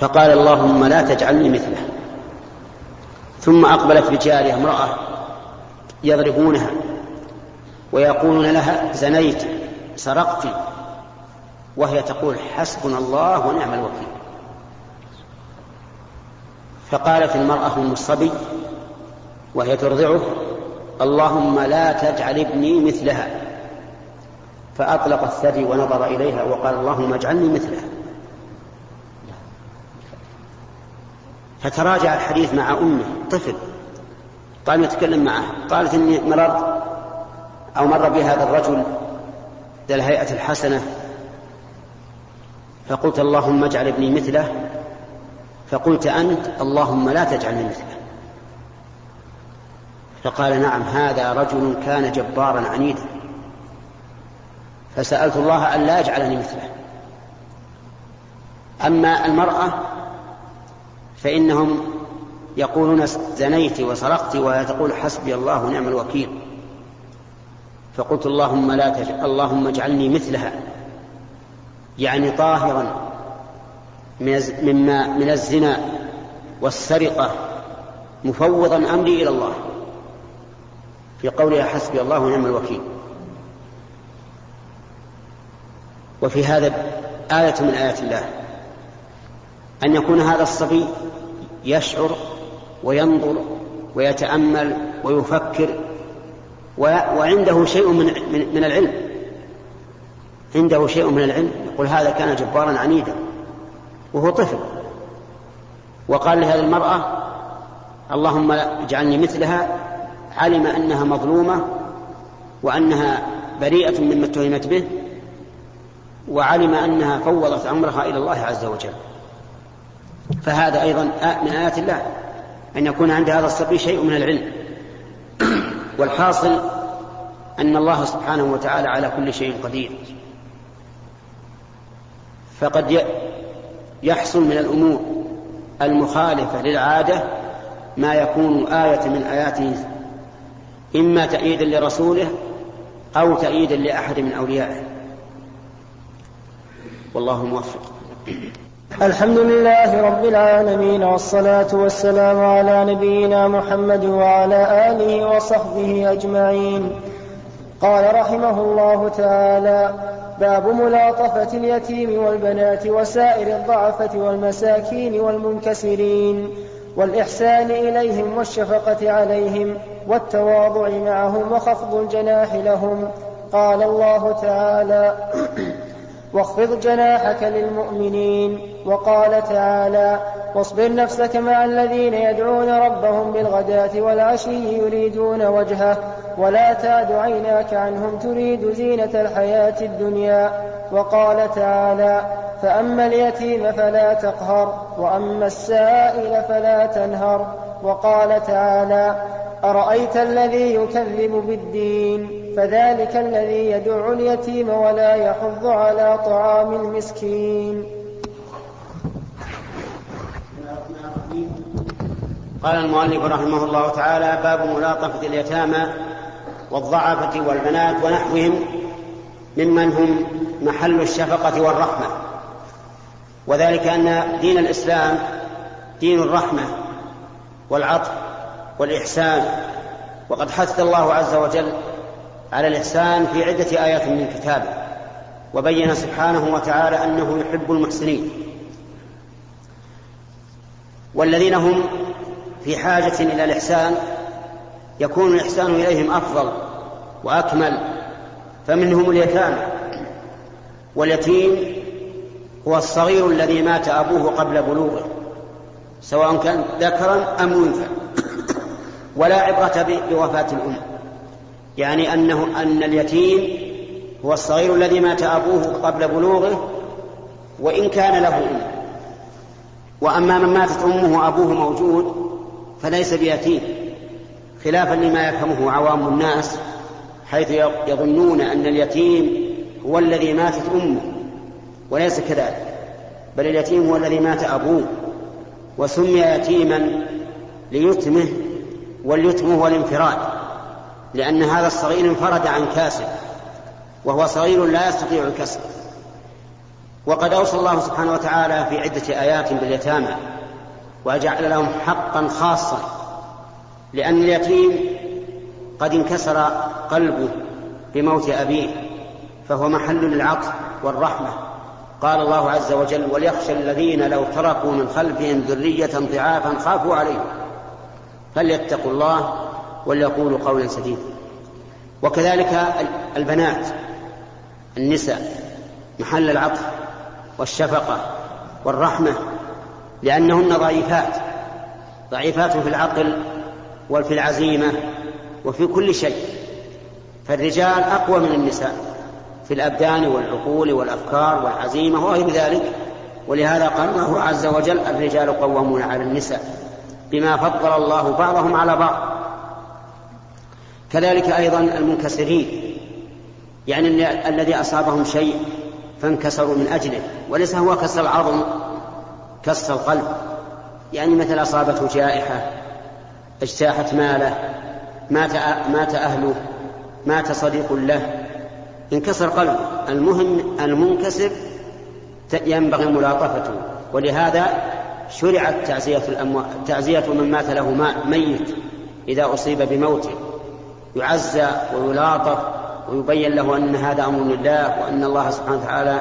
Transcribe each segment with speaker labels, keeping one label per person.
Speaker 1: فقال اللهم لا تجعلني مثله. ثم أقبلت بجارية امرأة يضربونها ويقولون لها زنيت سرقت وهي تقول حسبنا الله ونعم الوكيل. فقالت المرأة من الصبي وهي ترضعه اللهم لا تجعل ابني مثلها. فأطلق الثدي ونظر إليها وقال اللهم اجعلني مثلها. فتراجع الحديث مع أمه طفل. قال يتكلم معه. قالت إني مررت أو مر بي هذا الرجل ذا الهيئة الحسنة. فقلت اللهم اجعل ابني مثله. فقلت أنت اللهم لا تجعلني مثله. فقال نعم هذا رجل كان جبارا عنيدا. فسألت الله أن لا يجعلني مثله. أما المرأة فإنهم يقولون زنيت وسرقت ولا تقول حسبي الله ونعم الوكيل. فقلت اللهم لا تجعل اللهم اجعلني مثلها. يعني طاهرا مما من الزنا والسرقة مفوضا أمري إلى الله. في قولها حسبي الله ونعم الوكيل. وفي هذا آية من آيات الله. أن يكون هذا الصبي يشعر وينظر ويتأمل ويفكر وعنده شيء من من العلم. عنده شيء من العلم. يقول هذا كان جبارا عنيدا. وهو طفل. وقال لهذه المرأة اللهم اجعلني مثلها. علم أنها مظلومة وأنها بريئة مما اتهمت به وعلم أنها فوضت أمرها إلى الله عز وجل. فهذا أيضا من آيات الله أن يكون عند هذا الصبي شيء من العلم. والحاصل أن الله سبحانه وتعالى على كل شيء قدير. فقد يحصل من الأمور المخالفة للعادة ما يكون آية من آياته إما تأييدا لرسوله أو تأييدا لأحد من أوليائه. والله موفق.
Speaker 2: الحمد لله رب العالمين والصلاة والسلام على نبينا محمد وعلى آله وصحبه أجمعين. قال رحمه الله تعالى باب ملاطفة اليتيم والبنات وسائر الضعفة والمساكين والمنكسرين والإحسان إليهم والشفقة عليهم والتواضع معهم وخفض الجناح لهم. قال الله تعالى واخفض جناحك للمؤمنين. وقال تعالى واصبر نفسك مع الذين يدعون ربهم بالغداة والعشي يريدون وجهه ولا تعد عيناك عنهم تريد زينة الحياة الدنيا. وقال تعالى فأما اليتيم فلا تقهر وأما السائل فلا تنهر. وقال تعالى أرأيت الذي يكذب بالدين؟ فذلك الذي يدع اليتيم ولا يحض على طعام المسكين.
Speaker 1: قال المؤلف رحمه الله تعالى باب ملاطفة اليتامى والضعفة والبنات ونحوهم ممن هم محل الشفقة والرحمة. وذلك أن دين الإسلام دين الرحمة والعطف والإحسان. وقد حث الله عز وجل على الإحسان في عدة آيات من كتابه وبين سبحانه وتعالى أنه يحب المحسنين. والذين هم في حاجة إلى الإحسان يكون الإحسان إليهم أفضل وأكمل فمنهم اليتامى. واليتيم هو الصغير الذي مات أبوه قبل بلوغه سواء كان ذكرا أم أنثى. ولا عبرة بوفاة الأم يعني أنه أن اليتيم هو الصغير الذي مات أبوه قبل بلوغه وإن كان له أم. وأما من ماتت أمه وأبوه موجود فليس بيتيم. خلافا لما يفهمه عوام الناس حيث يظنون أن اليتيم هو الذي ماتت أمه وليس كذلك. بل اليتيم هو الذي مات أبوه وسمي يتيما ليتمه واليتم هو الانفراد. لأن هذا الصغير انفرد عن كاسب وهو صغير لا يستطيع الكسب. وقد أوصى الله سبحانه وتعالى في عدة آيات باليتامى وجعل لهم حقا خاصا لأن اليتيم قد انكسر قلبه بموت أبيه فهو محل للعطف والرحمة. قال الله عز وجل وليخشى الذين لو تركوا من خلفهم ذرية ضعافا خافوا عليهم فليتقوا الله وليقولوا قولا سديدا وكذلك البنات النساء محل العطف والشفقة والرحمة لأنهن ضعيفات ضعيفات في العقل وفي العزيمة وفي كل شيء. فالرجال أقوى من النساء في الأبدان والعقول والأفكار والعزيمة وغير ذلك. ولهذا قال الله عز وجل الرجال قوامون على النساء بما فضل الله بعضهم على بعض. كذلك أيضا المنكسرين يعني الذي أصابهم شيء فانكسروا من أجله وليس هو كسر العظم كسر القلب. يعني مثل أصابته جائحة اجتاحت ماله مات مات أهله مات صديق له. انكسر قلبه. المهم المنكسر ينبغي ملاطفته. ولهذا شرعت تعزية الأموات تعزية من مات له ميت إذا أصيب بموته. يعزى ويلاطف ويبين له أن هذا أمر لله وأن الله سبحانه وتعالى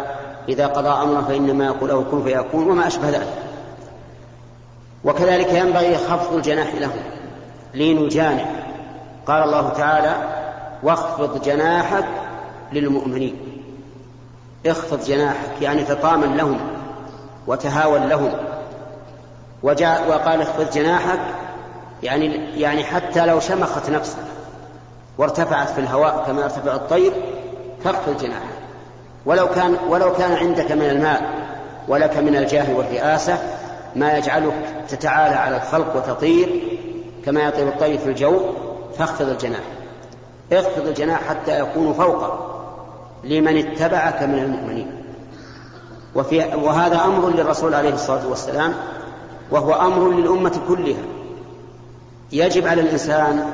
Speaker 1: إذا قضى أمرا فإنما يقول له كن فيكون وما أشبه ذلك. وكذلك ينبغي خفض الجناح له لين الجانب. قال الله تعالى واخفض جناحك للمؤمنين. اخفض جناحك يعني تطامن لهم وتهاون لهم. وجاء وقال اخفض جناحك يعني يعني حتى لو شمخت نفسك. وارتفعت في الهواء كما يرتفع الطير فاخفض جناحك ولو كان ولو كان عندك من المال ولك من الجاه والرئاسة ما يجعلك تتعالى على الخلق وتطير كما يطير الطير في الجو فاخفض الجناح. اخفض الجناح حتى يكون فوق لمن اتبعك من المؤمنين. وفي وهذا أمر للرسول عليه الصلاة والسلام وهو أمر للأمة كلها. يجب على الإنسان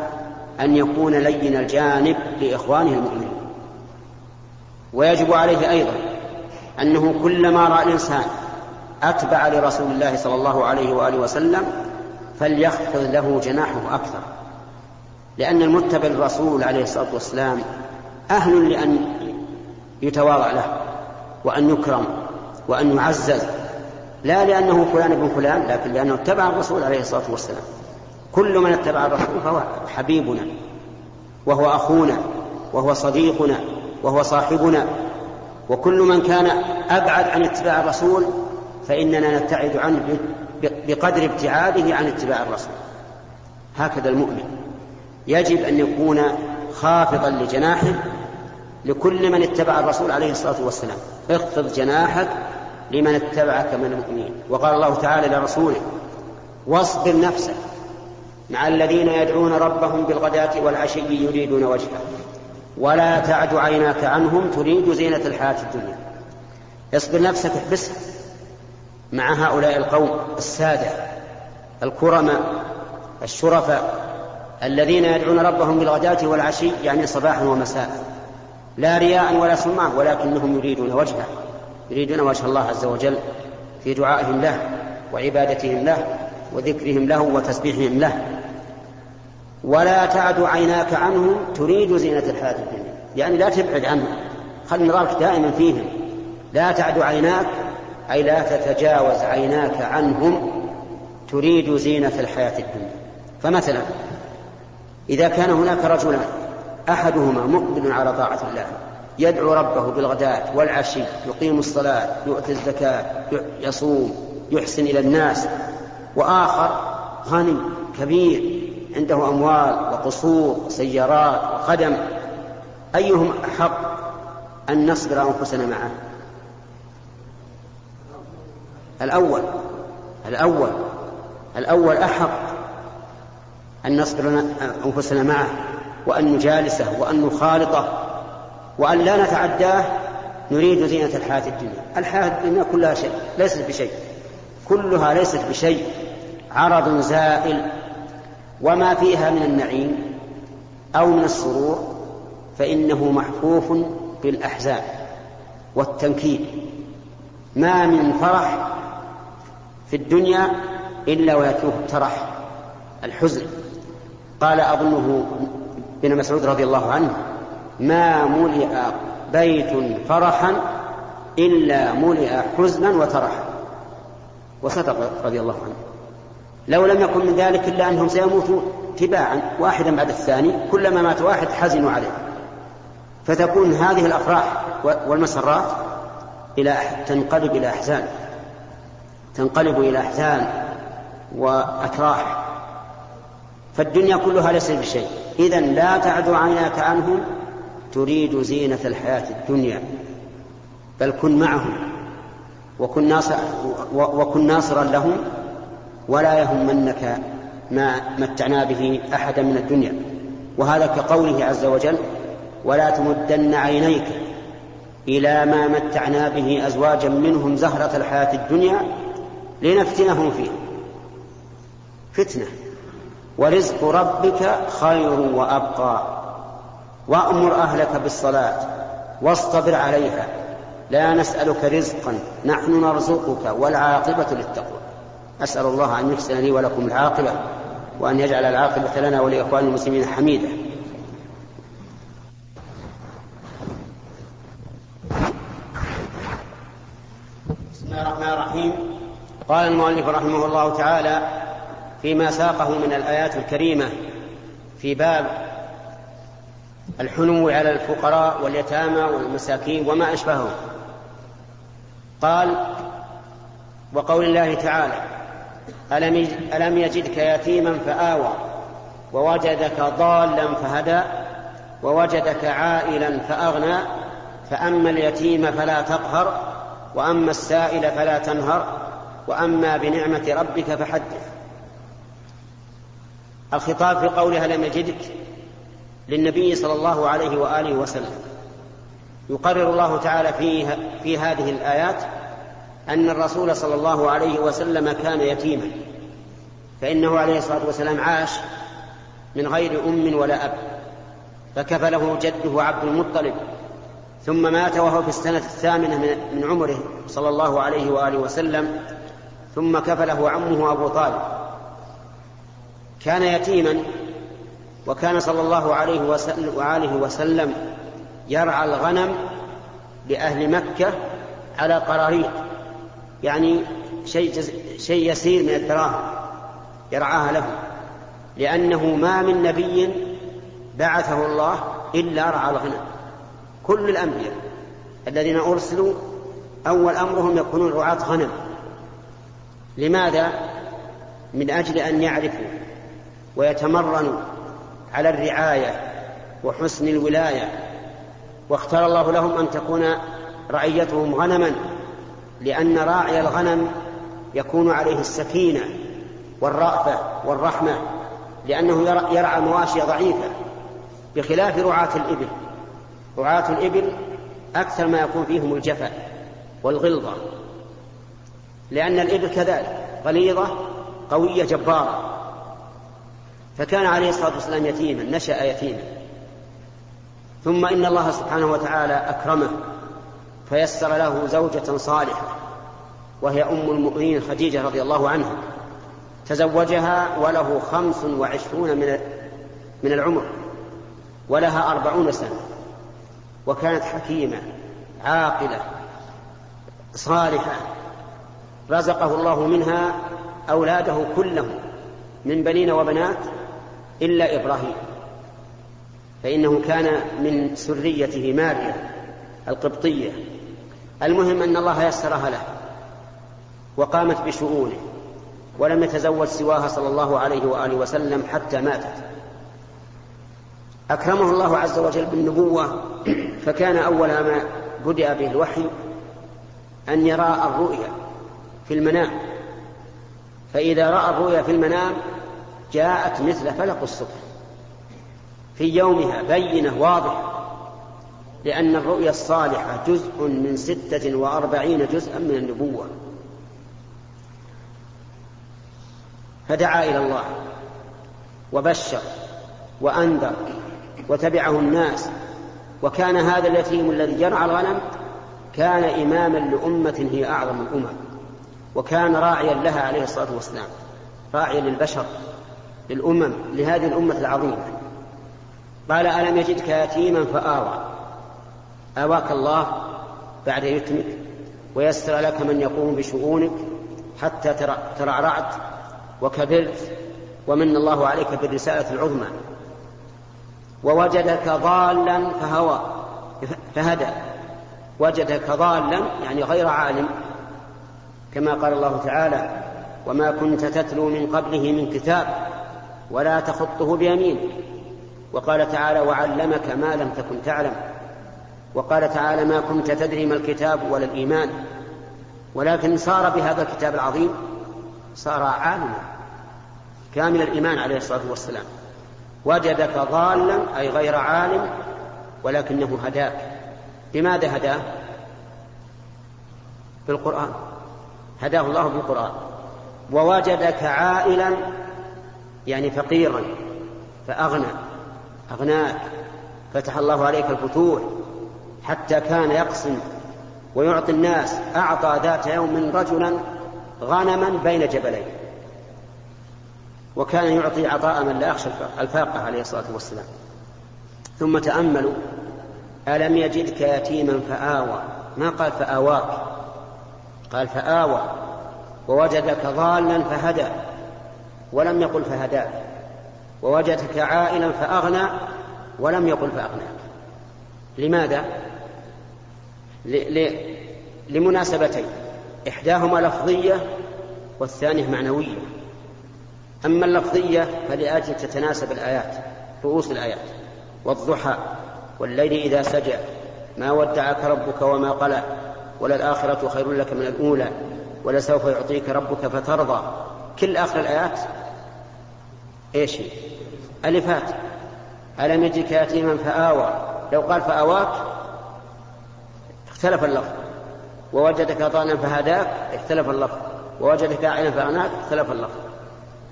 Speaker 1: أن يكون لين الجانب لإخوانه المؤمنين. ويجب عليه أيضا أنه كلما رأى الإنسان أتبع لرسول الله صلى الله عليه وآله وسلم فليخفض له جناحه أكثر. لأن المتبع للرسول عليه الصلاة والسلام أهل لأن يتواضع له وأن يكرم وأن يعزز لا لأنه فلان ابن فلان لكن لأنه اتبع الرسول عليه الصلاة والسلام. كل من اتبع الرسول فهو حبيبنا وهو أخونا وهو صديقنا وهو صاحبنا. وكل من كان أبعد عن اتباع الرسول فإننا نبتعد عنه بقدر ابتعاده عن اتباع الرسول. هكذا المؤمن. يجب أن يكون خافضا لجناحه لكل من اتبع الرسول عليه الصلاة والسلام. اخفض جناحك لمن اتبعك من المؤمنين. وقال الله تعالى لرسوله واصبر نفسك مع الذين يدعون ربهم بالغداة والعشي يريدون وجهه. ولا تعد عيناك عنهم تريد زينة الحياة الدنيا. اصبر نفسك احبسها مع هؤلاء القوم السادة الكرماء الشرفاء الذين يدعون ربهم بالغداة والعشي يعني صباحا ومساء. لا رياء ولا سمعة ولكنهم يريدون وجهه. يريدون وجه الله عز وجل في دعائهم له وعبادتهم له. وذكرهم له وتسبيحهم له. ولا تعد عيناك عنهم تريد زينة الحياة الدنيا. يعني لا تبعد عنهم. خل نظرك دائما فيهم. لا تعد عيناك أي لا تتجاوز عيناك عنهم تريد زينة الحياة الدنيا. فمثلا إذا كان هناك رجلان أحدهما مقبل على طاعة الله يدعو ربه بالغداة والعشي يقيم الصلاة يؤتي الزكاة يصوم يحسن إلى الناس وآخر غني كبير عنده أموال وقصور وسيارات وخدم أيهم أحق أن نصبر أنفسنا معه؟ الأول الأول الأول أحق أن نصبر أنفسنا معه وأن نجالسه وأن نخالطه وأن لا نتعداه. نريد زينة الحياة الدنيا. الحياة الدنيا كلها شيء ليست بشيء. كلها ليست بشيء عرض زائل. وما فيها من النعيم أو من السرور فإنه محفوف بالأحزان والتنكيل. ما من فرح في الدنيا إلا ويتلوه الترح الحزن. قال أظنه بن مسعود رضي الله عنه ما ملئ بيت فرحا إلا ملئ حزنا وترحا. وصدق رضي الله عنه. لو لم يكن من ذلك إلا أنهم سيموتوا تباعا واحدا بعد الثاني كلما مات واحد حزنوا عليه. فتكون هذه الأفراح والمسرات إلى تنقلب إلى أحزان. تنقلب إلى أحزان وأتراح فالدنيا كلها ليست بشيء. إذا لا تعد عيناك عنهم تريد زينة الحياة الدنيا بل كن معهم. وكن, ناصر وكن ناصرا لهم ولا يهمنك ما متعنا به أحدا من الدنيا. وهذا كقوله عز وجل ولا تمدن عينيك إلى ما متعنا به أزواجا منهم زهرة الحياة الدنيا لنفتنهم فيه. فتنة. ورزق ربك خير وأبقى. وأمر أهلك بالصلاة. واصطبر عليها. لا نسألك رزقا نحن نرزقك والعاقبة للتقوى. أسأل الله أن يحسن لي ولكم العاقبة وأن يجعل العاقبة لنا ولإخوان المسلمين حميدة بسم الله الرحمن الرحيم. قال المؤلف رحمه الله تعالى فيما ساقه من الآيات الكريمة في باب الحنو على الفقراء واليتامى والمساكين وما أشبهه قال وقول الله تعالى ألم يجدك يتيما فآوى ووجدك ضالا فهدى ووجدك عائلا فأغنى فأما اليتيم فلا تقهر وأما السائل فلا تنهر وأما بنعمة ربك فحدث. الخطاب في قولها لم يجدك للنبي صلى الله عليه وآله وسلم. يقرر الله تعالى في, في هذه الآيات أن الرسول صلى الله عليه وسلم كان يتيما فإنه عليه الصلاة والسلام عاش من غير أم ولا أب فكفله جده عبد المطلب ثم مات وهو في السنة الثامنة من عمره صلى الله عليه وآله وسلم ثم كفله عمه أبو طالب. كان يتيما وكان صلى الله عليه وسلم, وآله وسلم يرعى الغنم لأهل مكة على قراريط يعني شيء شيء يسير من الدراهم يرعاها له لأنه ما من نبي بعثه الله إلا رعى الغنم كل الأنبياء الذين أرسلوا أول أمرهم يكونون رعاة غنم لماذا؟ من أجل أن يعرفوا ويتمرنوا على الرعاية وحسن الولاية واختار الله لهم أن تكون رعيتهم غنما لأن راعي الغنم يكون عليه السكينة والرأفة والرحمة لأنه يرعى مواشي ضعيفة بخلاف رعاة الإبل. رعاة الإبل أكثر ما يكون فيهم الجفا والغلظة لأن الإبل كذلك غليظة قوية جبارة. فكان عليه الصلاة والسلام يتيما نشأ يتيما. ثم إن الله سبحانه وتعالى أكرمه فيسر له زوجة صالحة وهي أم المؤمنين خديجة رضي الله عنها. تزوجها وله خمس وعشرون من من العمر ولها أربعون سنة. وكانت حكيمة عاقلة صالحة. رزقه الله منها أولاده كلهم من بنين وبنات إلا إبراهيم. فإنه كان من سريته ماريا القبطية. المهم أن الله يسرها له وقامت بشؤونه ولم يتزوج سواها صلى الله عليه وآله وسلم حتى ماتت. أكرمه الله عز وجل بالنبوة فكان أول ما بدأ به الوحي أن يرى الرؤيا في المنام. فإذا رأى الرؤيا في المنام جاءت مثل فلق الصبح. في يومها بينة واضحة لأن الرؤيا الصالحة جزء من ستة وأربعين جزءا من النبوة. فدعا إلى الله وبشر وأنذر وتبعه الناس. وكان هذا اليتيم الذي يرعى الغنم كان إماما لأمة هي أعظم الأمم وكان راعيا لها عليه الصلاة والسلام راعيا للبشر للأمم لهذه الأمة العظيمة. قال ألم يجدك يتيما فآوى. آواك الله بعد يتمك ويسر لك من يقوم بشؤونك حتى ترعرعت وكبرت ومن الله عليك بالرسالة العظمى. ووجدك ضالا فهوى فهدى. وجدك ضالا يعني غير عالم. كما قال الله تعالى وما كنت تتلو من قبله من كتاب ولا تخطه بيمين وقال تعالى وعلمك ما لم تكن تعلم. وقال تعالى ما كنت تدري ما الكتاب ولا الإيمان. ولكن صار بهذا الكتاب العظيم صار عالما كامل الإيمان عليه الصلاة والسلام. وجدك ضالا أي غير عالم ولكنه هداك. بماذا هداه؟ بالقرآن. هداه الله بالقرآن. ووجدك عائلا يعني فقيرا فأغنى. أغناك فتح الله عليك الفتوح حتى كان يقسم ويعطي الناس. أعطى ذات يوم رجلا غنما بين جبلين. وكان يعطي عطاء من لا يخشى الفاقة عليه الصلاة والسلام. ثم تأملوا ألم يجدك يتيما فآوى؟ ما قال فآواك؟ قال فآوى. ووجدك ضالا فهدى ولم يقل فهداك. ووجدك عائلا فأغنى ولم يقل فأغناك لماذا؟ ل... ل... لمناسبتين. إحداهما لفظية والثانية معنوية. أما اللفظية فلأجل تتناسب الآيات رؤوس الآيات والضحى والليل إذا سجى ما ودعك ربك وما قلى وللآخرة خير لك من الأولى ولسوف يعطيك ربك فترضى. كل آخر الآيات إيش؟ هي؟ ألفات. ألم يجدك يتيما فآوى؟ لو قال فآواك اختلف اللفظ. ووجدك ضالا فهداك اختلف اللفظ. ووجدك عائلا فأغناك اختلف اللفظ.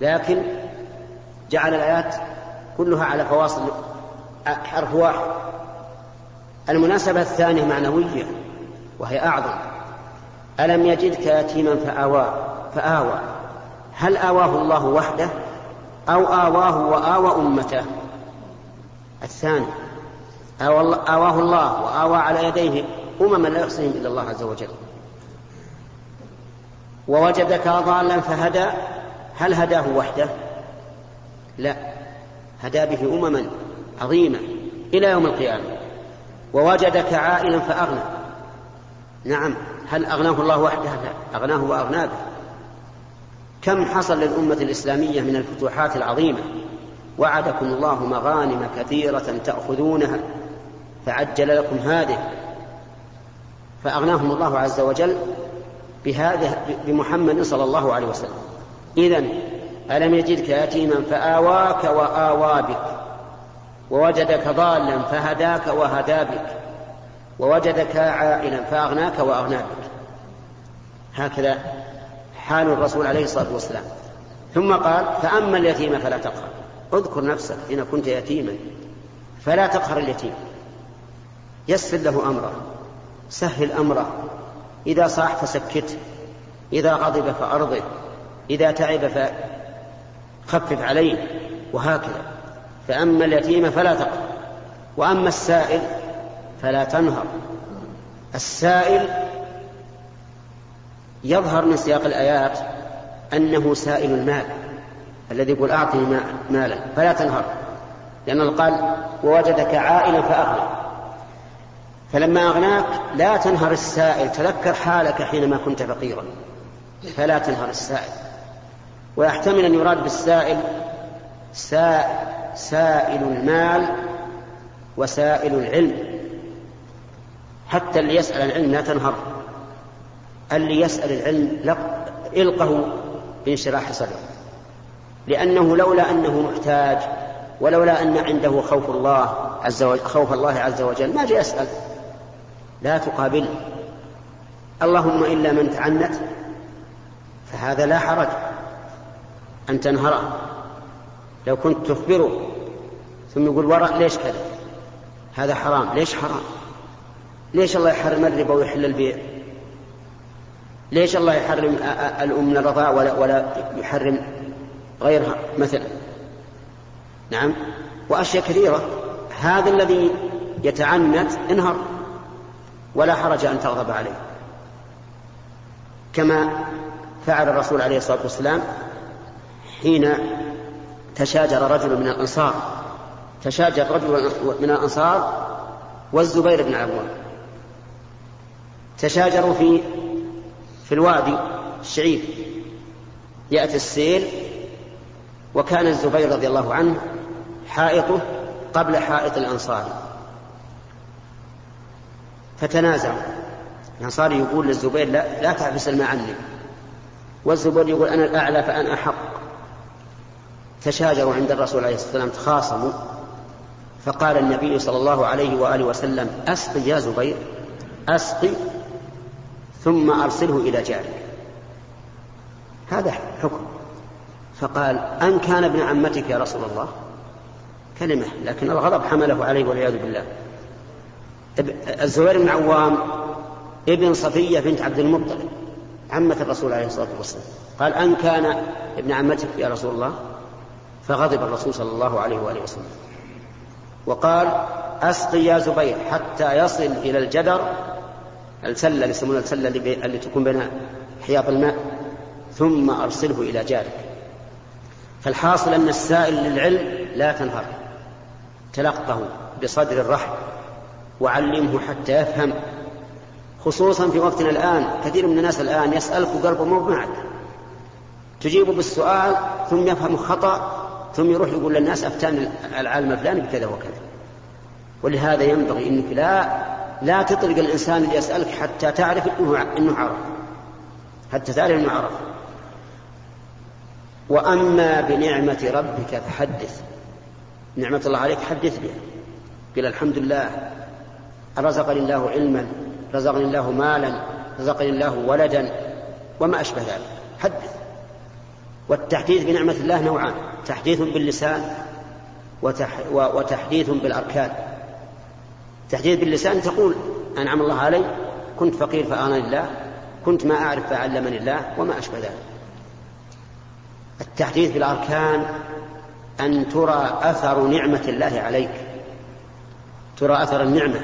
Speaker 1: لكن جعل الآيات كلها على فواصل حرف واحد. المناسبة الثانية معنوية وهي أعظم. ألم يجدك يتيما فآوى؟ فآوى. هل آواه الله وحده؟ أو آواه وآوى أمته. الثاني آواه الله وآوى على يديه أمما لا يحصيهم إلا الله عز وجل. ووجدك ضالا فهدى هل هداه وحده؟ لا هدى به أمما عظيمة إلى يوم القيامة. ووجدك عائلا فأغنى. نعم هل أغناه الله وحده؟ لا أغناه وأغنى به. كم حصل للأمة الإسلامية من الفتوحات العظيمة؟ وعدكم الله مغانم كثيرة تأخذونها فعجل لكم هذه. فأغناهم الله عز وجل بهذا بمحمد صلى الله عليه وسلم. إذا ألم يجدك يتيما فآواك وآوى بك ووجدك ضالا فهداك وهدى بك ووجدك عائلا فأغناك وأغنى بك هكذا حال الرسول عليه الصلاة والسلام. ثم قال فأما اليتيم فلا تقهر. اذكر نفسك حين كنت يتيما فلا تقهر اليتيم. يسر له أمره سهل أمره. إذا صاح فسكته إذا غضب فأرضه إذا تعب فخفف عليه وهكذا. فأما اليتيم فلا تقهر. وأما السائل فلا تنهر. السائل يظهر من سياق الآيات أنه سائل المال الذي يقول أعطني مالا فلا تنهر لأنه قال ووجدك عائلا فأغنى فلما أغناك لا تنهر السائل تذكر حالك حينما كنت فقيرا فلا تنهر السائل. ويحتمل أن يراد بالسائل سائل المال وسائل العلم حتى اللي يسأل العلم لا تنهر. اللي يسأل العلم إلقه بانشراح صدره لأنه لولا أنه محتاج ولولا أن عنده خوف الله عز وجل خوف الله عز وجل ما جاء يسأل لا تقابل. اللهم إلا من تعنت فهذا لا حرج. أن تنهره لو كنت تخبره ثم يقول وراء ليش كذا؟ هذا حرام. ليش حرام؟ ليش الله يحرم الربا ويحل البيع؟ ليش الله يحرم الأم من الرضاع ولا, ولا يحرم غيرها مثلا؟ نعم. وأشياء كثيرة. هذا الذي يتعنت انهر ولا حرج أن تغضب عليه. كما فعل الرسول عليه الصلاة والسلام حين تشاجر رجل من الأنصار. تشاجر رجل من الأنصار والزبير بن عوام تشاجروا في في الوادي الشعيب يأتي السيل وكان الزبير رضي الله عنه حائطه قبل حائط الأنصار. فتنازعوا الأنصاري يقول للزبير لا, لا تحبس الماء عني. والزبير يقول أنا الأعلى فأنا أحق. تشاجروا عند الرسول عليه الصلاة والسلام تخاصموا. فقال النبي صلى الله عليه وآله وسلم أسقي يا زبير أسقي ثم أرسله إلى جارك. هذا حكم. فقال أن كان ابن عمتك يا رسول الله؟ كلمة لكن الغضب حمله عليه والعياذ بالله. الزبير بن عوام ابن صفية بنت عبد المطلب عمة الرسول عليه الصلاة والسلام. قال أن كان ابن عمتك يا رسول الله؟ فغضب الرسول صلى الله عليه وآله وسلم. وقال أسقي يا زبير حتى يصل إلى الجدر السلة اللي يسمونها السلة اللي, اللي تكون بين حياض الماء ثم أرسله إلى جارك. فالحاصل أن السائل للعلم لا تنهر. تلقه بصدر الرحب وعلمه حتى يفهم. خصوصا في وقتنا الآن كثير من الناس الآن يسألك وقلبه مو معك تجيبه بالسؤال ثم يفهم خطأ ثم يروح يقول للناس أفتان العالم الفلاني بكذا وكذا. ولهذا ينبغي أنك لا لا تطلق الإنسان اللي يسألك حتى تعرف أنه أنه عرف. حتى تعرف أنه عرف. وأما بنعمة ربك فحدث. نعمة الله عليك حدث بها. قل الحمد لله. رزقني الله علما رزقني الله مالا رزقني الله ولدا وما أشبه ذلك. حدث. والتحديث بنعمة الله نوعان. تحديث باللسان وتح وتحديث بالأركان. تحديث باللسان تقول أنعم الله علي كنت فقير فآنني الله كنت ما أعرف فعلمني الله وما أشبه ذلك. التحديث بالأركان أن ترى أثر نعمة الله عليك. ترى أثر النعمة.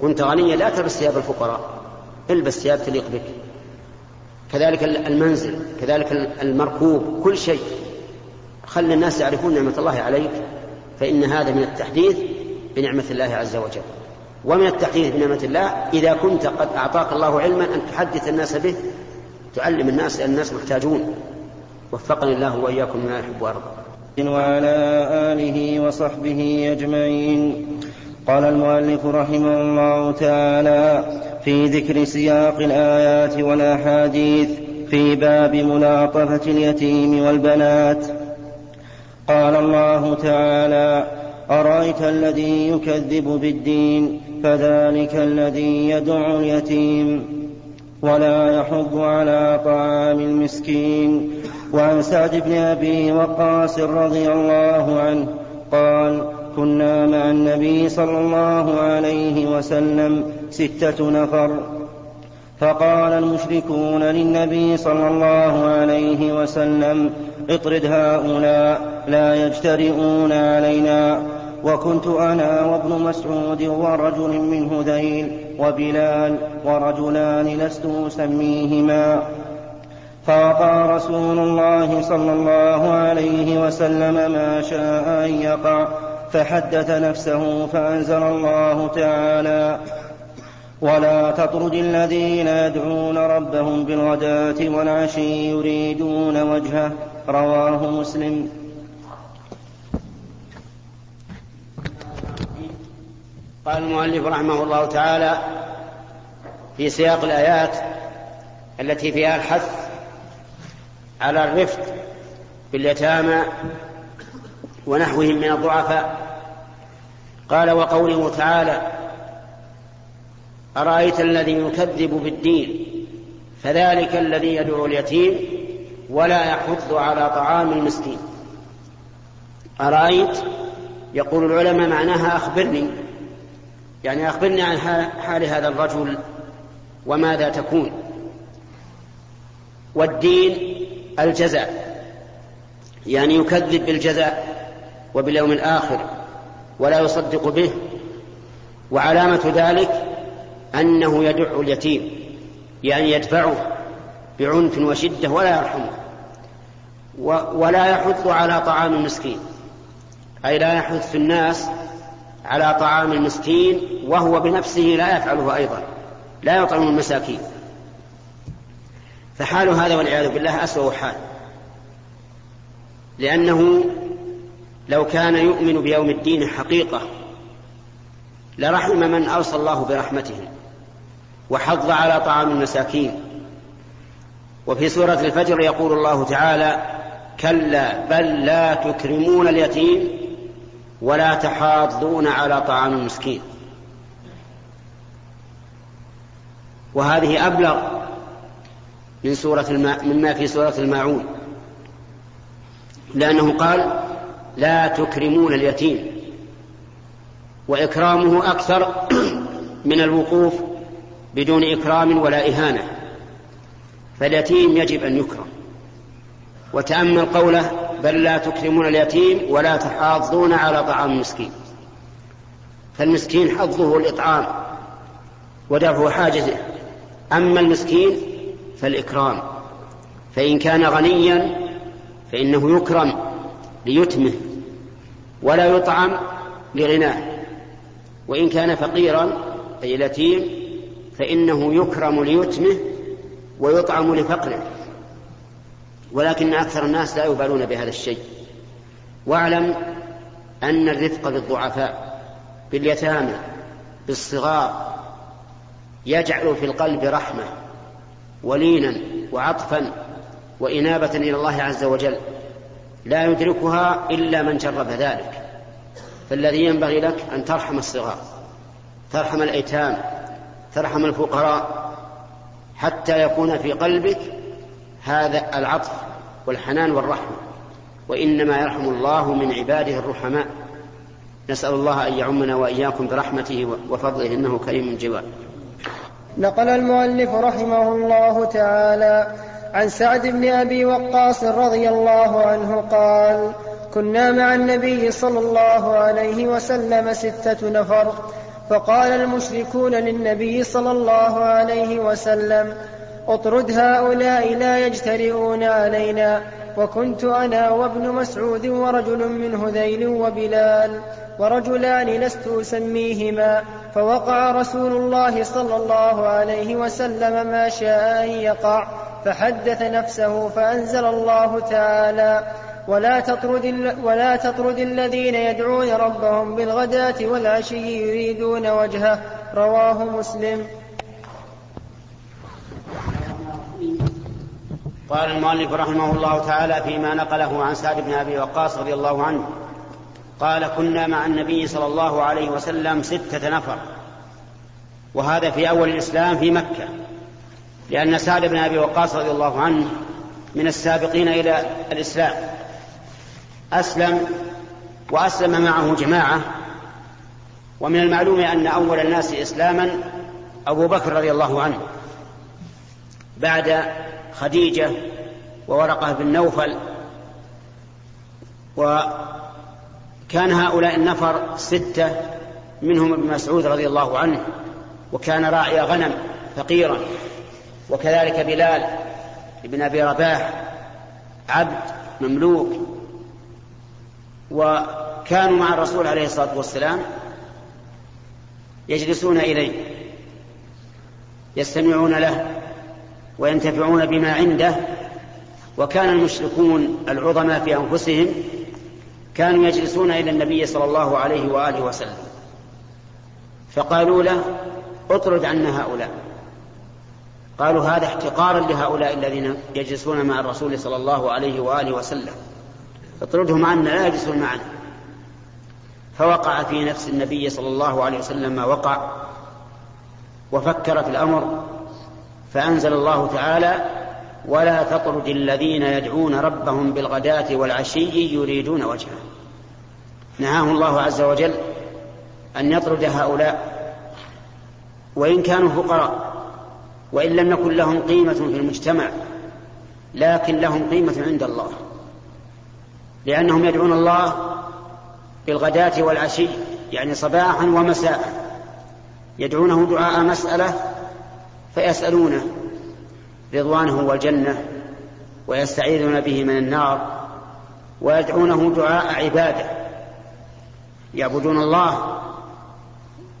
Speaker 1: كنت غنيا لا تلبس ثياب الفقراء البس ثياب تليق بك. كذلك المنزل كذلك المركوب كل شيء. خل الناس يعرفون نعمة الله عليك فإن هذا من التحديث بنعمة الله عز وجل. ومن التحديث بنعمة الله إذا كنت قد أعطاك الله علما أن تحدث الناس به تعلم الناس لأن الناس محتاجون. وفقني الله وإياكم ما يحب ويرضى.
Speaker 3: وعلى آله وصحبه أجمعين. قال المؤلف رحمه الله تعالى في ذكر سياق الآيات والأحاديث في باب ملاطفة اليتيم والبنات. قال الله تعالى أرأيت الذي يكذب بالدين فذلك الذي يدع اليتيم ولا يحض على طعام المسكين وعن سعد بن أبي وقاص رضي الله عنه قال كنا مع النبي صلى الله عليه وسلم ستة نفر. فقال المشركون للنبي صلى الله عليه وسلم اطرد هؤلاء لا يجترئون علينا. وكنت أنا وابن مسعود ورجل من هذيل وبلال ورجلان لست أسميهما. فوقع رسول الله صلى الله عليه وسلم ما شاء أن يقع فحدث نفسه فأنزل الله تعالى ولا تطرد الذين يدعون ربهم بالغداة والعشي يريدون وجهه. رواه مسلم.
Speaker 1: قال المؤلف رحمه الله تعالى في سياق الآيات التي فيها الحث على الرفق باليتامى ونحوهم من الضعفاء. قال وقوله تعالى أرأيت الذي يكذب بالدين فذلك الذي يدعو اليتيم ولا يحض على طعام المسكين. أرأيت؟ يقول العلماء معناها أخبرني. يعني أخبرني عن حال هذا الرجل وماذا تكون. والدين الجزاء يعني يكذب بالجزاء وباليوم الآخر ولا يصدق به وعلامة ذلك أنه يدع اليتيم يعني يدفعه بعنف وشدة ولا يرحمه ولا يحث على طعام المسكين أي لا يحث الناس على طعام المسكين وهو بنفسه لا يفعله أيضا لا يطعم المساكين. فحال هذا والعياذ بالله أسوأ حال. لأنه لو كان يؤمن بيوم الدين حقيقة لرحم من أوصى الله برحمته وحض على طعام المساكين. وفي سورة الفجر يقول الله تعالى كلا بل لا تكرمون اليتيم ولا تحاضون على طعام المسكين وهذه أبلغ من سورة الماء مما في سورة الماعون. لأنه قال لا تكرمون اليتيم. وإكرامه أكثر من الوقوف بدون إكرام ولا إهانة. فاليتيم يجب أن يكرم. وتأمل قوله بل لا تكرمون اليتيم ولا تحاضون على طعام المسكين. فالمسكين حظه الإطعام ودفع حاجته. أما المسكين فالإكرام. فإن كان غنيا فإنه يكرم ليتمه ولا يطعم لغناه. وإن كان فقيرا أي اليتيم فإنه يكرم ليتمه ويطعم لفقره. ولكن أكثر الناس لا يبالون بهذا الشيء. واعلم أن الرفق بالضعفاء باليتامى بالصغار يجعل في القلب رحمة ولينا وعطفا وإنابة إلى الله عز وجل. لا يدركها إلا من جرب ذلك. فالذي ينبغي لك أن ترحم الصغار ترحم الأيتام ترحم الفقراء حتى يكون في قلبك هذا العطف والحنان والرحمة وإنما يرحم الله من عباده الرحماء. نسأل الله أن يعمنا وإياكم برحمته وفضله إنه كريم جواد.
Speaker 2: نقل المؤلف رحمه الله تعالى عن سعد بن أبي وقاص رضي الله عنه قال كنا مع النبي صلى الله عليه وسلم ستة نفر فقال المشركون للنبي صلى الله عليه وسلم اطرد هؤلاء لا يجترئون علينا. وكنت أنا وابن مسعود ورجل من هذيل وبلال ورجلان لست أسميهما. فوقع رسول الله صلى الله عليه وسلم ما شاء أن يقع فحدث نفسه فأنزل الله تعالى ولا تطرد, ولا تطرد الذين يدعون ربهم بالغداة والعشي يريدون وجهه. رواه مسلم.
Speaker 1: قال المؤلف رحمه الله تعالى فيما نقله عن سعد بن أبي وقاص رضي الله عنه قال كنا مع النبي صلى الله عليه وسلم ستة نفر وهذا في أول الإسلام في مكة لأن سعد بن أبي وقاص رضي الله عنه من السابقين إلى الإسلام أسلم وأسلم معه جماعة ومن المعلوم أن أول الناس إسلاما أبو بكر رضي الله عنه بعد خديجة وورقة بن نوفل وكان هؤلاء النفر ستة منهم ابن مسعود رضي الله عنه وكان راعي غنم فقيرا وكذلك بلال ابن أبي رباح عبد مملوك وكانوا مع الرسول عليه الصلاة والسلام يجلسون إليه يستمعون له وينتفعون بما عنده وكان المشركون العظماء في أنفسهم كانوا يجلسون إلى النبي صلى الله عليه وآله وسلم فقالوا له اطرد عنا هؤلاء. قالوا هذا احتقارا لهؤلاء الذين يجلسون مع الرسول صلى الله عليه وآله وسلم اطردهم عنا لا يجلسون معنا. فوقع في نفس النبي صلى الله عليه وسلم ما وقع وفكر في الأمر فأنزل الله تعالى ولا تطرد الذين يدعون ربهم بالغداة والعشي يريدون وجهه. نهاه الله عز وجل أن يطرد هؤلاء وإن كانوا فقراء وإن لم يكن لهم قيمة في المجتمع لكن لهم قيمة عند الله لأنهم يدعون الله بالغداة والعشي يعني صباحا ومساء يدعونه دعاء مسألة فيسألونه رضوانه والجنة ويستعيذون به من النار ويدعونه دعاء عباده. يعبدون الله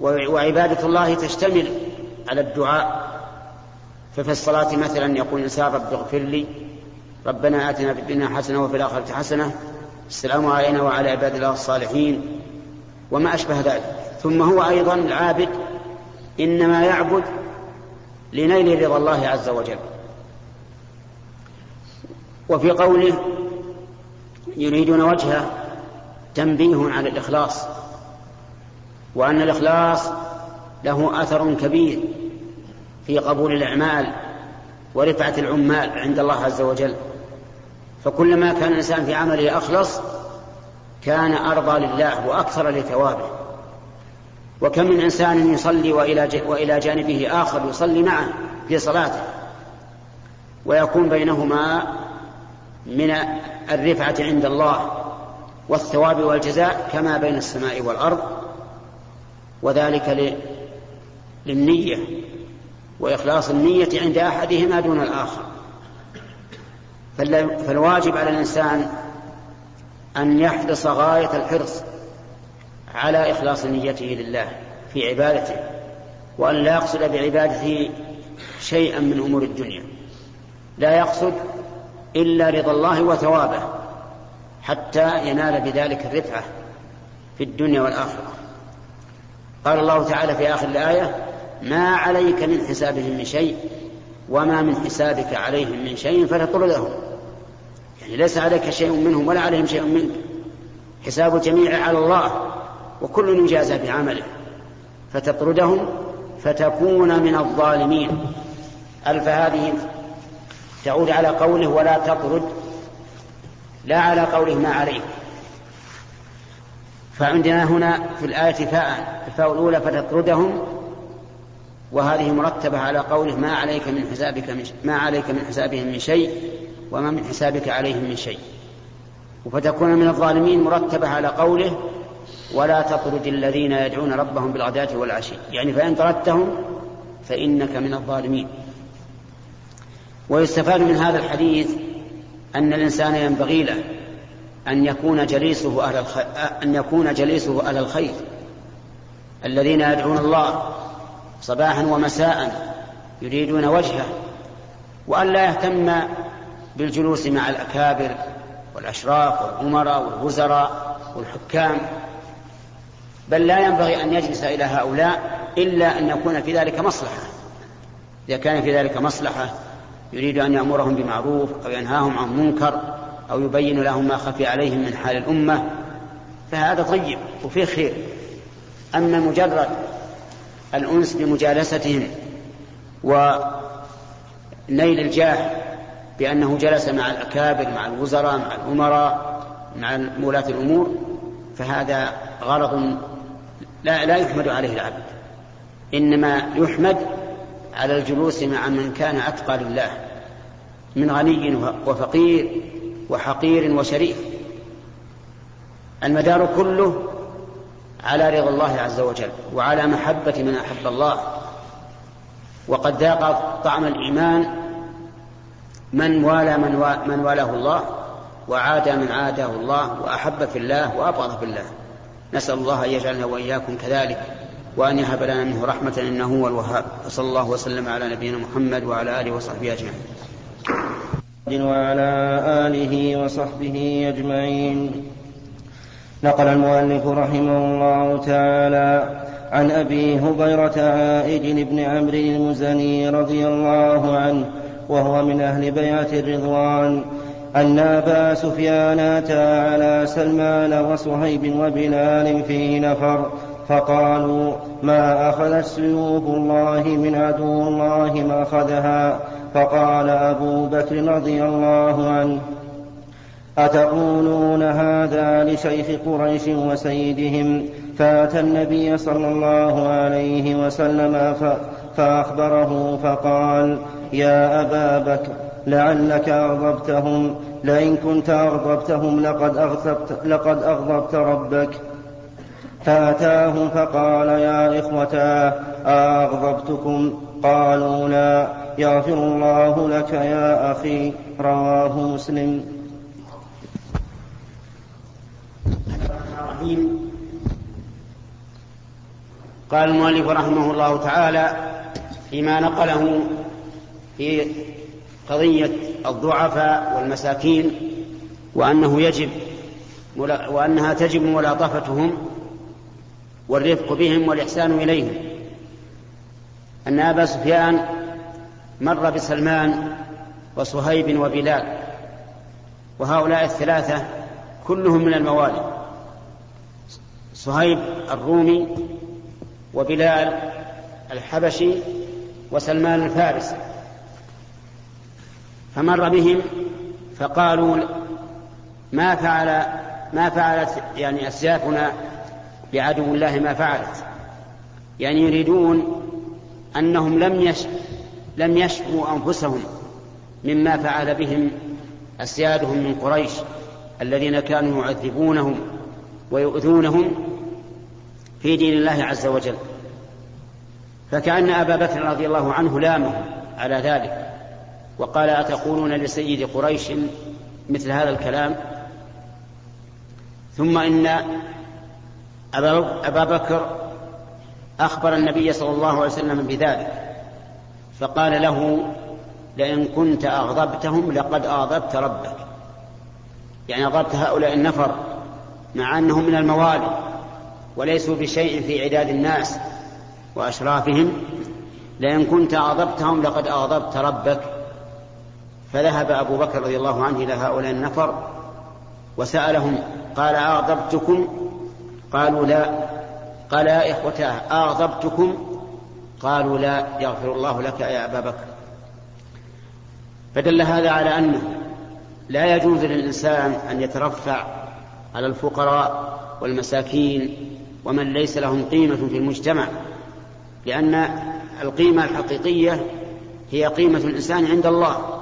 Speaker 1: وعبادة الله تشتمل على الدعاء. ففي الصلاة مثلا يقول الإنسان رب اغفر لي ربنا آتنا في الدنيا حسنة وفي الآخرة حسنة السلام علينا وعلى عباد الله الصالحين وما أشبه ذلك. ثم هو أيضا العابد إنما يعبد لنيل رضا الله عز وجل. وفي قوله يريدون وجهه تنبيه على الإخلاص وأن الإخلاص له أثر كبير في قبول الأعمال ورفعة العمال عند الله عز وجل. فكلما كان الإنسان في عمله أخلص كان أرضى لله وأكثر لثوابه. وكم من إنسان يصلي وإلى, وإلى جانبه آخر يصلي معه في صلاته. ويكون بينهما من الرفعة عند الله والثواب والجزاء كما بين السماء والأرض. وذلك للنية وإخلاص النية عند أحدهما دون الآخر. فالواجب على الإنسان أن يحرص غاية الحرص على إخلاص نيته لله في عبادته وأن لا يقصد بعبادته شيئا من أمور الدنيا. لا يقصد إلا رضا الله وثوابه حتى ينال بذلك الرفعة في الدنيا والآخرة. قال الله تعالى في آخر الآية ما عليك من حسابهم من شيء وما من حسابك عليهم من شيء فتطردهم يعني ليس عليك شيء منهم ولا عليهم شيء منك. حساب الجميع على الله. وكل يجازى بعمله. فتطردهم فتكون من الظالمين. ألف هذه تعود على قوله ولا تطرد؟ لا على قوله ما عليك فعندنا هنا في الآية فاء الفاء الأولى فتطردهم وهذه مرتبة على قوله ما عليك من حسابك من ما عليك من حسابهم من شيء وما من حسابك عليهم من شيء. فتكون من الظالمين مرتبة على قوله ولا تطرد الذين يدعون ربهم بالغداة والعشي. يعني فإن طردتهم فإنك من الظالمين. ويستفاد من هذا الحديث أن الإنسان ينبغي له أن يكون جليسه أهل الخير أن يكون جليسه أهل الخير. الذين يدعون الله صباحا ومساء يريدون وجهه وأن لا يهتم بالجلوس مع الأكابر والأشراف والأمراء والوزراء والحكام. بل لا ينبغي أن يجلس إلى هؤلاء إلا أن يكون في ذلك مصلحة. إذا كان في ذلك مصلحة يريد أن يأمرهم بمعروف أو ينهاهم عن منكر أو يبين لهم ما خفي عليهم من حال الأمة فهذا طيب وفيه خير. أما مجرد الأنس بمجالستهم ونيل الجاه بأنه جلس مع الأكابر مع الوزراء مع الأمراء مع ولاة الأمور فهذا غرض لا, لا يحمد عليه العبد. إنما يحمد على الجلوس مع من كان أتقى لله من غني وفقير وحقير وشريف. المدار كله على رضا الله عز وجل وعلى محبة من أحب الله. وقد ذاق طعم الإيمان من والى من, والاه الله وعادى من عاداه الله وأحب في الله وأبغض في الله. نسأل الله أن يجعلنا وإياكم كذلك وأن يهب لنا منه رحمة إنه هو الوهاب. وصلى الله وسلم على نبينا محمد وعلى آله وصحبه أجمعين.
Speaker 3: وعلى آله وصحبه أجمعين. نقل المؤلف رحمه الله تعالى عن أبي هبيرة عائد بن عمرو المزني رضي الله عنه وهو من أهل بيعة الرضوان. أن أبا سفيان أتى على سلمان وصهيب وبلال في نفر فقالوا ما أخذت سيوف الله من عدو الله ما أخذها؟ فقال أبو بكر رضي الله عنه أتقولون هذا لشيخ قريش وسيدهم؟ فأتى النبي صلى الله عليه وسلم فأخبره فقال يا أبا بكر لعلك أغضبتهم لئن كنت أغضبتهم لقد أغضبت, لقد أغضبت ربك. فأتاهم فقال يا إخوتاه أغضبتكم قالوا لا يغفر الله لك يا أخي رواه مسلم.
Speaker 1: قال المؤلف رحمه الله تعالى فيما نقله في قضية الضعفاء والمساكين وأنه يجب وأنها تجب ملاطفتهم والرفق بهم والإحسان إليهم. أن أبا سفيان مر بسلمان وصهيب وبلال وهؤلاء الثلاثة كلهم من الموالي. صهيب الرومي وبلال الحبشي وسلمان الفارسي. فمر بهم فقالوا ما فعل ما فعلت يعني أسيافنا بعدو الله ما فعلت. يعني يريدون أنهم لم يش لم يشفوا أنفسهم مما فعل بهم أسيادهم من قريش الذين كانوا يعذبونهم ويؤذونهم في دين الله عز وجل. فكأن أبا بكر رضي الله عنه لامهم على ذلك. وقال أتقولون لسيد قريش مثل هذا الكلام؟ ثم إن أبا بكر أخبر النبي صلى الله عليه وسلم بذلك فقال له لئن كنت أغضبتهم لقد أغضبت ربك. يعني أغضبت هؤلاء النفر مع أنهم من الموالي وليسوا بشيء في عداد الناس وأشرافهم. لئن كنت أغضبتهم لقد أغضبت ربك. فذهب أبو بكر رضي الله عنه إلى هؤلاء النفر وسألهم قال أغضبتكم؟ قالوا لا. قال يا إخوتاه أغضبتكم؟ قالوا لا يغفر الله لك يا أبا بكر. فدل هذا على أنه لا يجوز للإنسان أن يترفع على الفقراء والمساكين ومن ليس لهم قيمة في المجتمع لأن القيمة الحقيقية هي قيمة الإنسان عند الله.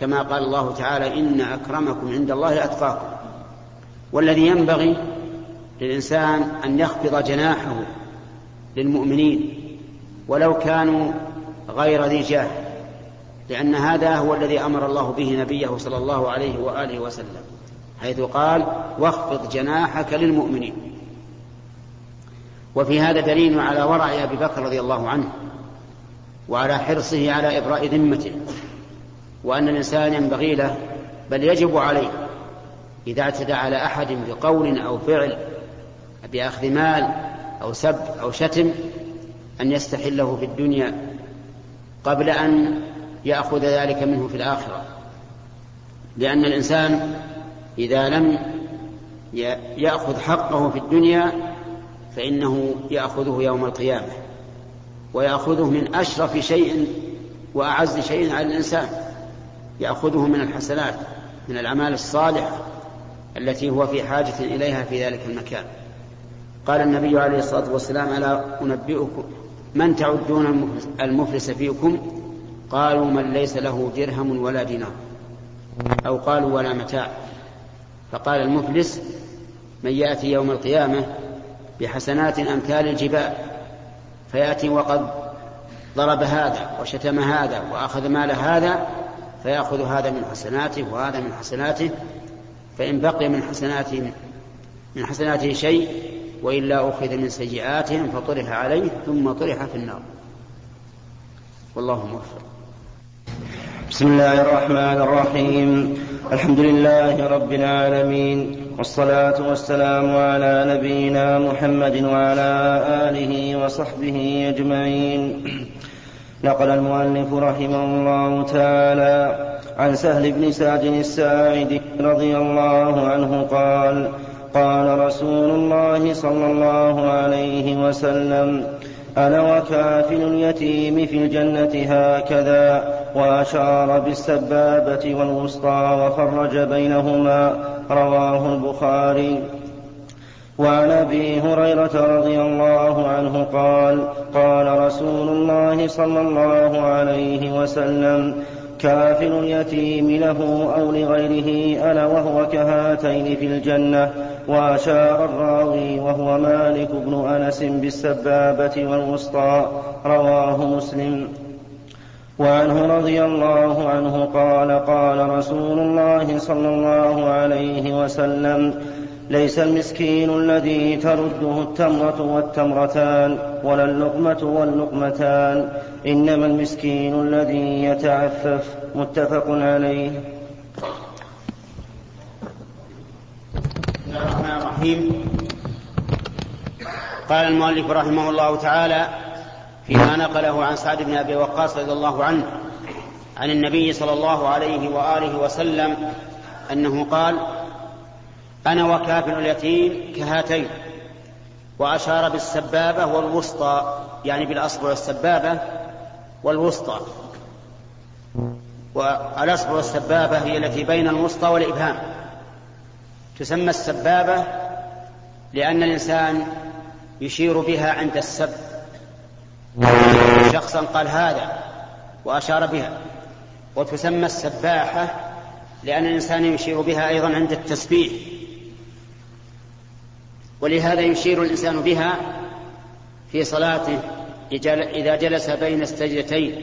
Speaker 1: كما قال الله تعالى إن أكرمكم عند الله أتقاكم والذي ينبغي للإنسان أن يخفض جناحه للمؤمنين ولو كانوا غير ذي جاه لأن هذا هو الذي أمر الله به نبيه صلى الله عليه وآله وسلم حيث قال واخفض جناحك للمؤمنين. وفي هذا دليل على ورع أبي بكر رضي الله عنه وعلى حرصه على إبراء ذمته. وأن الإنسان ينبغي له بل يجب عليه إذا اعتدى على أحد بقول أو فعل بأخذ مال أو سب أو شتم أن يستحله في الدنيا قبل أن يأخذ ذلك منه في الآخرة. لأن الإنسان إذا لم يأخذ حقه في الدنيا فإنه يأخذه يوم القيامة ويأخذه من أشرف شيء وأعز شيء على الإنسان. يأخذه من الحسنات من الأعمال الصالحة التي هو في حاجة إليها في ذلك المكان. قال النبي عليه الصلاة والسلام ألا أنبئكم من تعدون المفلس فيكم؟ قالوا من ليس له درهم ولا دينار. أو قالوا ولا متاع. فقال المفلس من يأتي يوم القيامة بحسنات أمثال الجبال فيأتي وقد ضرب هذا وشتم هذا وأخذ مال هذا فيأخذ هذا من حسناته وهذا من حسناته فإن بقي من حسناته من حسناته شيء وإلا أخذ من سيئاتهم فطرح عليه ثم طرح في النار. والله موفق.
Speaker 3: بسم الله الرحمن الرحيم. الحمد لله رب العالمين والصلاة والسلام على نبينا محمد وعلى آله وصحبه أجمعين. نقل المؤلف رحمه الله تعالى عن سهل بن سعد الساعدي رضي الله عنه قال قال رسول الله صلى الله عليه وسلم أنا وكافل اليتيم في الجنة هكذا وأشار بالسبابة والوسطى وفرج بينهما. رواه البخاري. وعن أبي هريرة رضي الله عنه قال قال رسول الله صلى الله عليه وسلم كافل اليتيم له أو لغيره أنا وهو كهاتين في الجنة وأشار الراوي وهو مالك بن أنس بالسبابة والوسطى رواه مسلم. وعنه رضي الله عنه قال قال رسول الله صلى الله عليه وسلم ليس المسكين الذي ترده التمرة والتمرتان ولا اللقمة واللقمتان. إنما المسكين الذي يتعفف. متفق عليه.
Speaker 1: بسم الله الرحمن الرحيم. قال المؤلف رحمه الله تعالى فيما نقله عن سعد بن أبي وقاص رضي الله عنه عن النبي صلى الله عليه وآله وسلم أنه قال أنا وكافل اليتيم كهاتين وأشار بالسبابة والوسطى يعني بالأصبع والسبابة والوسطى. والأصبع والسبابة هي التي بين الوسطى والإبهام. تسمى السبابة لأن الإنسان يشير بها عند السب. شخصا قال هذا وأشار بها. وتسمى السباحة لأن الإنسان يشير بها أيضا عند التسبيح. ولهذا يشير الإنسان بها في صلاته إذا جلس بين السجدتين.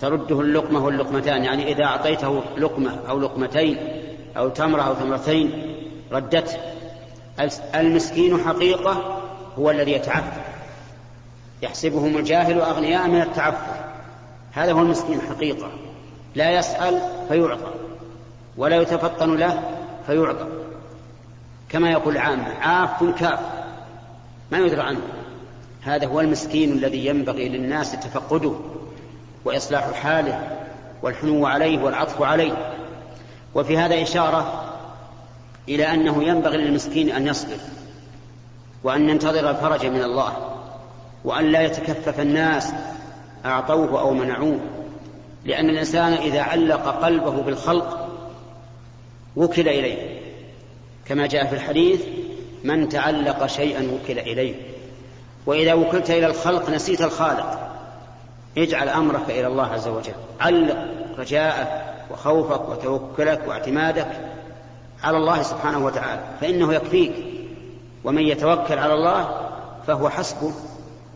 Speaker 1: ترده اللقمة واللقمتان يعني إذا أعطيته لقمة أو لقمتين أو تمرة أو تمرتين ردته. المسكين حقيقة هو الذي يتعفف. يحسبهم الجاهل أغنياء من التعفف. هذا هو المسكين حقيقة. لا يسأل فيعطى ولا يتفطن له فيعطى. كما يقول العامة عاف كاف. ما يدرى عنه. هذا هو المسكين الذي ينبغي للناس تفقده. وإصلاح حاله والحنو عليه والعطف عليه. وفي هذا إشارة إلى أنه ينبغي للمسكين أن يصبر وأن ينتظر الفرج من الله وأن لا يتكفف الناس أعطوه أو منعوه. لأن الإنسان إذا علق قلبه بالخلق وكل إليه. كما جاء في الحديث من تعلق شيئا وكل إليه. وإذا وكلت إلى الخلق نسيت الخالق. اجعل أمرك إلى الله عز وجل. علق رجاءك وخوفك وتوكلك واعتمادك على الله سبحانه وتعالى فإنه يكفيك. ومن يتوكل على الله فهو حسبه.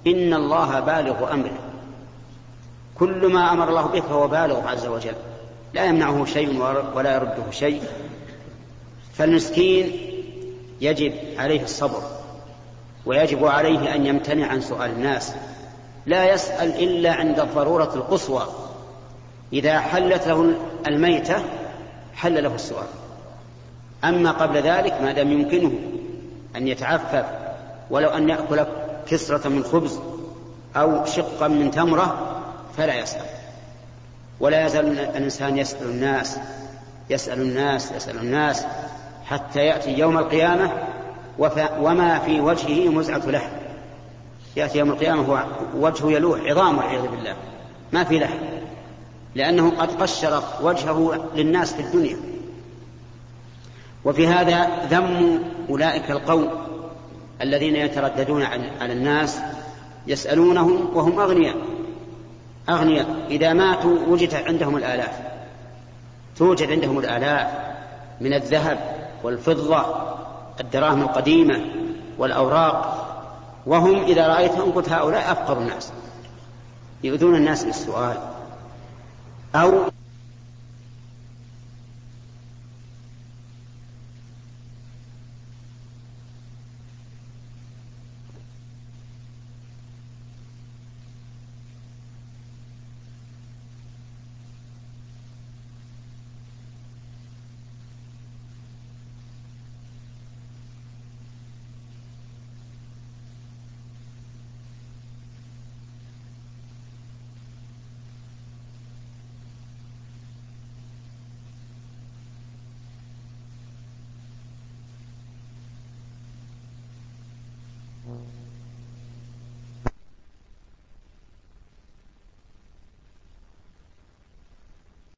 Speaker 1: إن الله بالغ أمره. كل ما أمر الله به فهو بالغ عز وجل. لا يمنعه شيء ولا يرده شيء. فالمسكين يجب عليه الصبر ويجب عليه أن يمتنع عن سؤال الناس. لا يسأل إلا عند الضرورة القصوى. إذا حلت له الميتة حل له السؤال. أما قبل ذلك ما دام يمكنه أن يتعفف ولو أن يأكل كسرة من خبز أو شقا من تمرة فلا يسأل. ولا يزال الإنسان يسأل الناس يسأل الناس يسأل الناس حتى يأتي يوم القيامة وما في وجهه مزعة لحم. يأتي يوم القيامة هو وجهه يلوح عظام والعياذ بالله. ما في لحم. لأنه قد قشر وجهه للناس في الدنيا. وفي هذا ذم أولئك القوم الذين يترددون على الناس يسألونهم وهم أغنياء. أغنياء. إذا ماتوا وجد عندهم الآلاف. توجد عندهم الآلاف من الذهب والفضة الدراهم القديمة والأوراق. وهم إذا رأيتهم قلت هؤلاء أفقر الناس يؤذون الناس بالسؤال. أو